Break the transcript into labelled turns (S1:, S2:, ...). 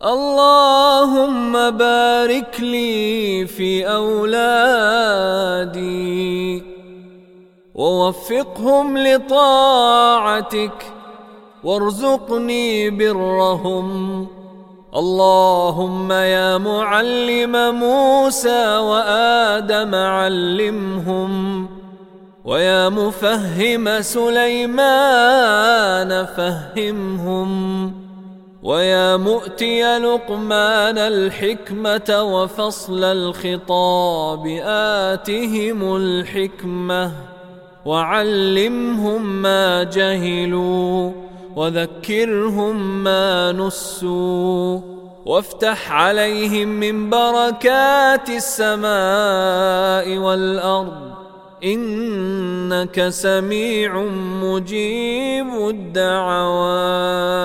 S1: اللهم بارك لي في أولادي ووفقهم لطاعتك وارزقني برهم. اللهم يا معلم موسى وآدم علمهم ويا مفهم سليمان فهمهم. ويا مؤتي لقمان الحكمة وفصل الخطاب آتهم الحكمة وعلمهم ما جهلوا وذكرهم ما نسوا وافتح عليهم من بركات السماء والأرض إنك سميع مجيب الدعوات.